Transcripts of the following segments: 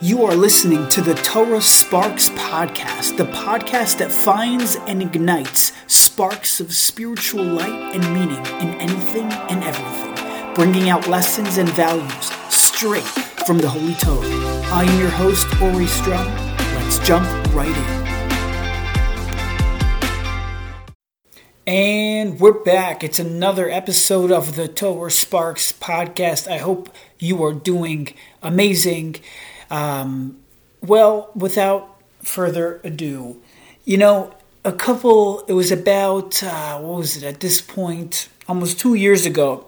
You are listening to the Torah Sparks Podcast, the podcast that finds and ignites sparks of spiritual light and meaning in anything and everything, bringing out lessons and values straight from the Holy Torah. I am your host, Ori Strum. Let's jump right in. And we're back. It's another episode of the Torah Sparks podcast. I hope you are doing amazing. Um, well, without further ado, you know, a couple, it was about, uh, what was it, at this point, almost two years ago,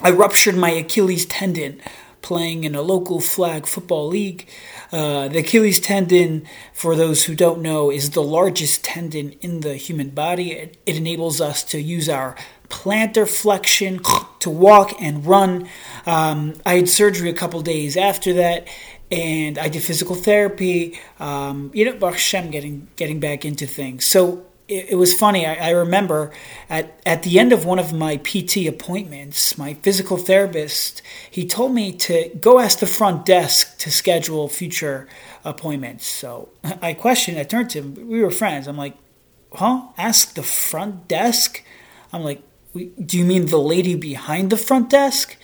I ruptured my Achilles tendon playing in a local flag football league. Uh, the Achilles tendon, for those who don't know, is the largest tendon in the human body. It, it enables us to use our plantar flexion to walk and run. Um, I had surgery a couple days after that, and I did physical therapy. Um, you know, Baruch Hashem, getting getting back into things. So it, it was funny. I, I, remember at at the end of one of my PT appointments, my physical therapist he told me to go ask the front desk to schedule future appointments. So I questioned. I turned to him. We were friends. I'm like, huh? Ask the front desk. I'm like, do you mean the lady behind the front desk?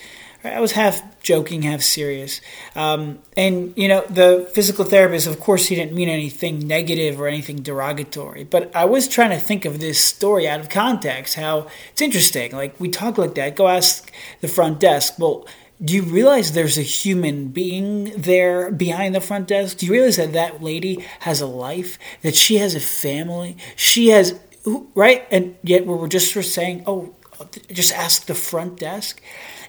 I was half joking, half serious. Um, and, you know, the physical therapist, of course, he didn't mean anything negative or anything derogatory. But I was trying to think of this story out of context, how it's interesting. Like, we talk like that. Go ask the front desk. Well, do you realize there's a human being there behind the front desk? Do you realize that that lady has a life, that she has a family? She has, right? And yet we're just saying, oh, just ask the front desk.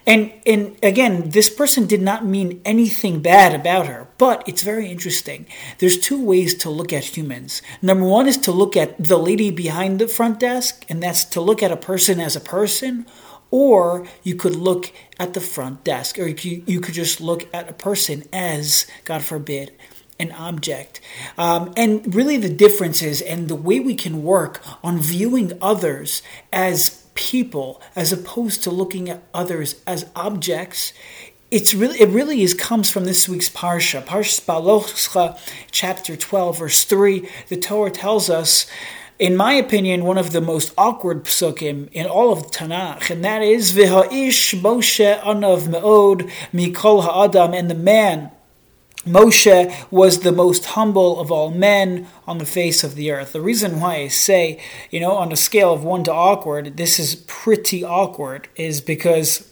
And and again, this person did not mean anything bad about her, but it's very interesting. There's two ways to look at humans. Number one is to look at the lady behind the front desk, and that's to look at a person as a person, or you could look at the front desk, or you, you could just look at a person as, God forbid, an object. Um, and really, the difference is, and the way we can work on viewing others as people as opposed to looking at others as objects it's really it really is comes from this week's parsha. Parsha Baloscha, chapter 12 verse 3 the torah tells us in my opinion, one of the most awkward psukim in all of Tanakh, and that is V'ha'ish Moshe anav me'od mikol ha'adam, and the man Moshe was the most humble of all men on the face of the earth. The reason why I say, you know, on a scale of one to awkward, this is pretty awkward, is because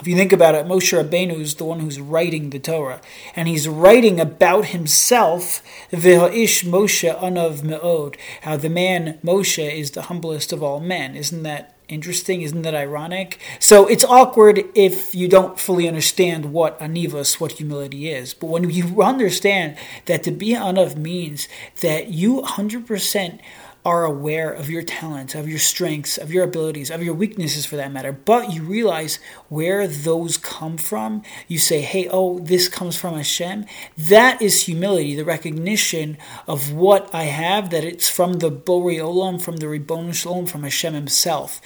if you think about it, Moshe Rabbeinu is the one who's writing the Torah, and he's writing about himself, V'ha'ish Moshe anav me'od, how the man Moshe is the humblest of all men. Isn't that interesting. Isn't that ironic? So it's awkward if you don't fully understand what anivos, what humility is. But when you understand that to be anav means that you 100% are aware of your talents, of your strengths, of your abilities, of your weaknesses for that matter, but you realize where those come from. You say, hey, oh, this comes from Hashem. That is humility, the recognition of what I have, that it's from the Borei Olam, from the Ribbon Shalom, from Hashem Himself.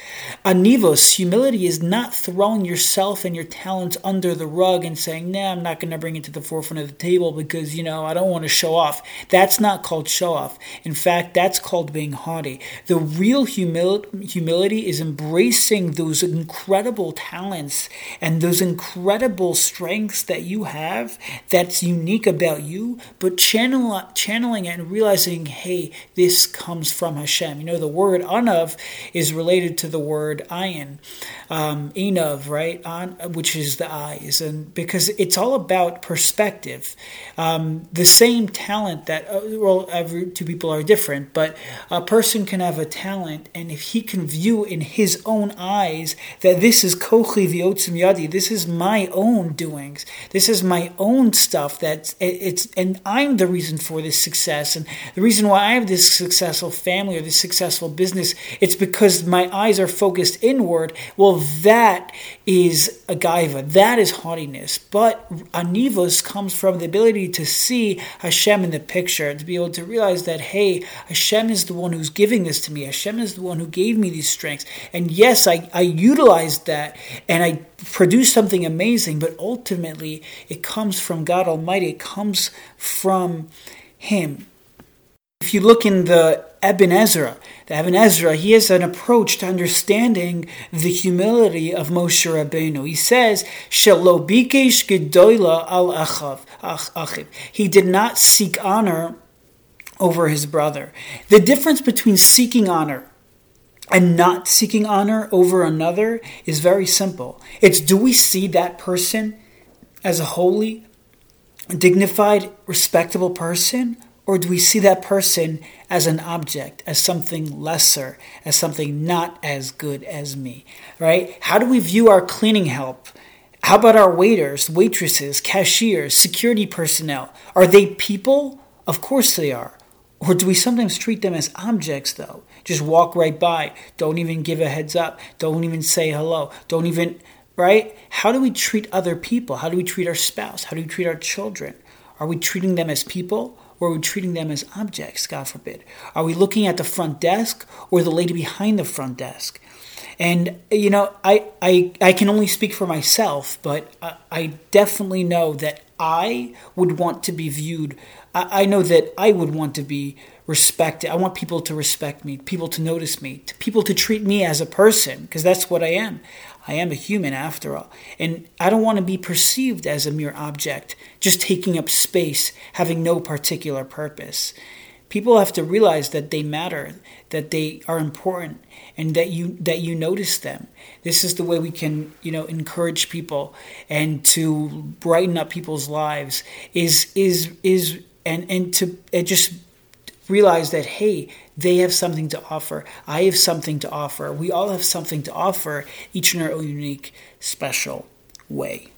Anivos, humility is not throwing yourself and your talents under the rug and saying, nah, I'm not going to bring it to the forefront of the table because, you know, I don't want to show off. That's not called show off. In fact, that's called being being haughty. The real humil- humility is embracing those incredible talents and those incredible strengths that you have that's unique about you, but channel, channeling it and realizing, hey, this comes from Hashem. You know, the word anav is related to the word ayin, um, inav, right? An, which is the eyes. And because it's all about perspective. Um, the same talent that, uh, well, every two people are different, but uh, a person can have a talent, and if he can view in his own eyes that this is kochi v'otzem yadi, this is my own doings, this is my own stuff. That it's and I'm the reason for this success, and the reason why I have this successful family or this successful business. It's because my eyes are focused inward. Well, that is a gaiva. That is haughtiness. But anivos comes from the ability to see Hashem in the picture, to be able to realize that, hey, Hashem is the one who's giving this to me. Hashem is the one who gave me these strengths. And yes, I, I utilized that and I produced something amazing, but ultimately it comes from God Almighty. It comes from Him. If you look in the Ibn Ezra, the Eben Ezra, he has an approach to understanding the humility of Moshe Rabbeinu. He says, "Shelo bikesh gedola al achiv." He did not seek honor over his brother. The difference between seeking honor and not seeking honor over another is very simple. It's do we see that person as a holy, dignified, respectable person? Or do we see that person as an object, as something lesser, as something not as good as me? Right? How do we view our cleaning help? How about our waiters, waitresses, cashiers, security personnel? Are they people? Of course they are. Or do we sometimes treat them as objects, though? Just walk right by, don't even give a heads up, don't even say hello, don't even, right? How do we treat other people? How do we treat our spouse? How do we treat our children? Are we treating them as people or are we treating them as objects, God forbid? Are we looking at the front desk or the lady behind the front desk? And you know, I I, I can only speak for myself, but I, I definitely know that I would want to be viewed. I, I know that I would want to be respected. I want people to respect me, people to notice me, to people to treat me as a person, because that's what I am. I am a human after all. And I don't want to be perceived as a mere object, just taking up space, having no particular purpose. People have to realize that they matter, that they are important, and that you that you notice them. This is the way we can, you know, encourage people and to brighten up people's lives. Is is is and and to and just realize that hey they have something to offer. I have something to offer. We all have something to offer each in our own unique special way.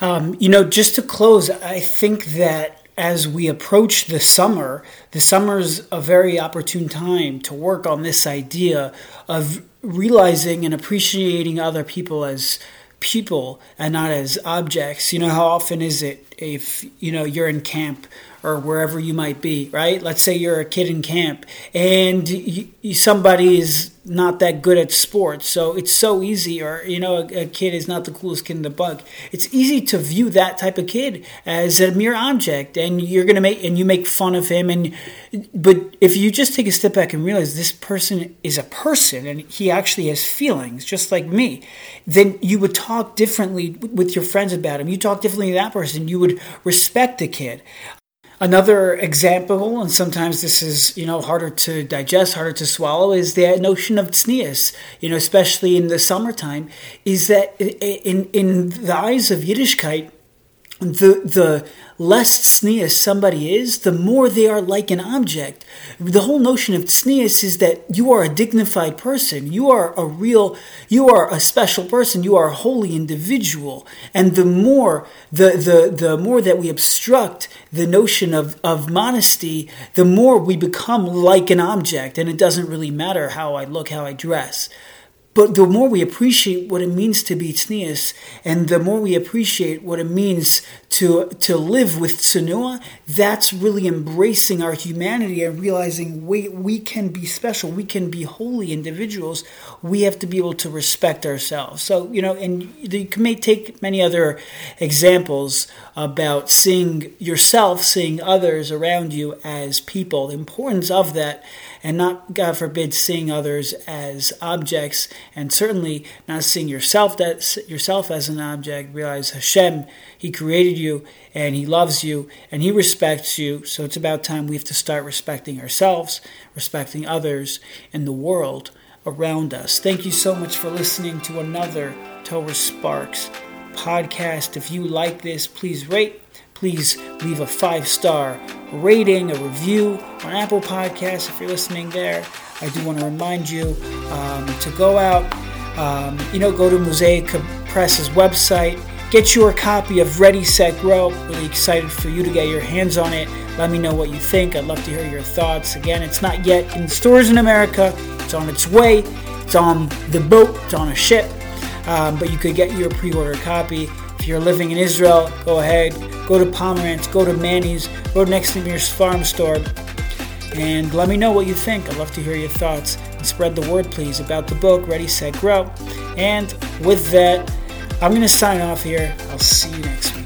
Um, you know just to close i think that as we approach the summer the summer's a very opportune time to work on this idea of realizing and appreciating other people as people and not as objects. You know how often is it if you know you're in camp or wherever you might be, right? Let's say you're a kid in camp and you, somebody is not that good at sports, so it's so easy, or you know, a, a, kid is not the coolest kid in the bug. It's easy to view that type of kid as a mere object, and you're gonna make and you make fun of him. And but if you just take a step back and realize this person is a person and he actually has feelings, just like me, then you would talk differently with your friends about him. You talk differently to that person. You would respect the kid. Another example, and sometimes this is you know harder to digest, harder to swallow, is the notion of tznius. You know, especially in the summertime, is that in in the eyes of Yiddishkeit, the the less tznius somebody is, the more they are like an object. The whole notion of tznius is that you are a dignified person, you are a real, you are a special person, you are a holy individual, and the more the the the more that we obstruct the notion of of modesty, the more we become like an object, and it doesn't really matter how I look, how I dress. But the more we appreciate what it means to be tznius, and the more we appreciate what it means to to live with tsunua, that's really embracing our humanity and realizing we we can be special, we can be holy individuals. We have to be able to respect ourselves. So you know, and you may take many other examples about seeing yourself, seeing others around you as people. The importance of that and not, God forbid, seeing others as objects, and certainly not seeing yourself that yourself as an object. Realize Hashem, He created you, and He loves you, and He respects you. So it's about time we have to start respecting ourselves, respecting others, and the world around us. Thank you so much for listening to another Torah Sparks podcast. If you like this, please rate please leave a five star rating, a review on Apple Podcasts if you're listening there. I do want to remind you um, to go out, um, you know, go to Mosaic Press's website, get your copy of Ready, Set, Grow. Really excited for you to get your hands on it. Let me know what you think. I'd love to hear your thoughts. Again, it's not yet in stores in America, it's on its way, it's on the boat, it's on a ship. um, but you could get your pre-order copy. If you're living in Israel, go ahead, go to Pomeranz, go to Manny's, go next to your farm store, and let me know what you think. I'd love to hear your thoughts. And spread the word, please, about the book, Ready, Set, Grow. And with that, I'm going to sign off here. I'll see you next week.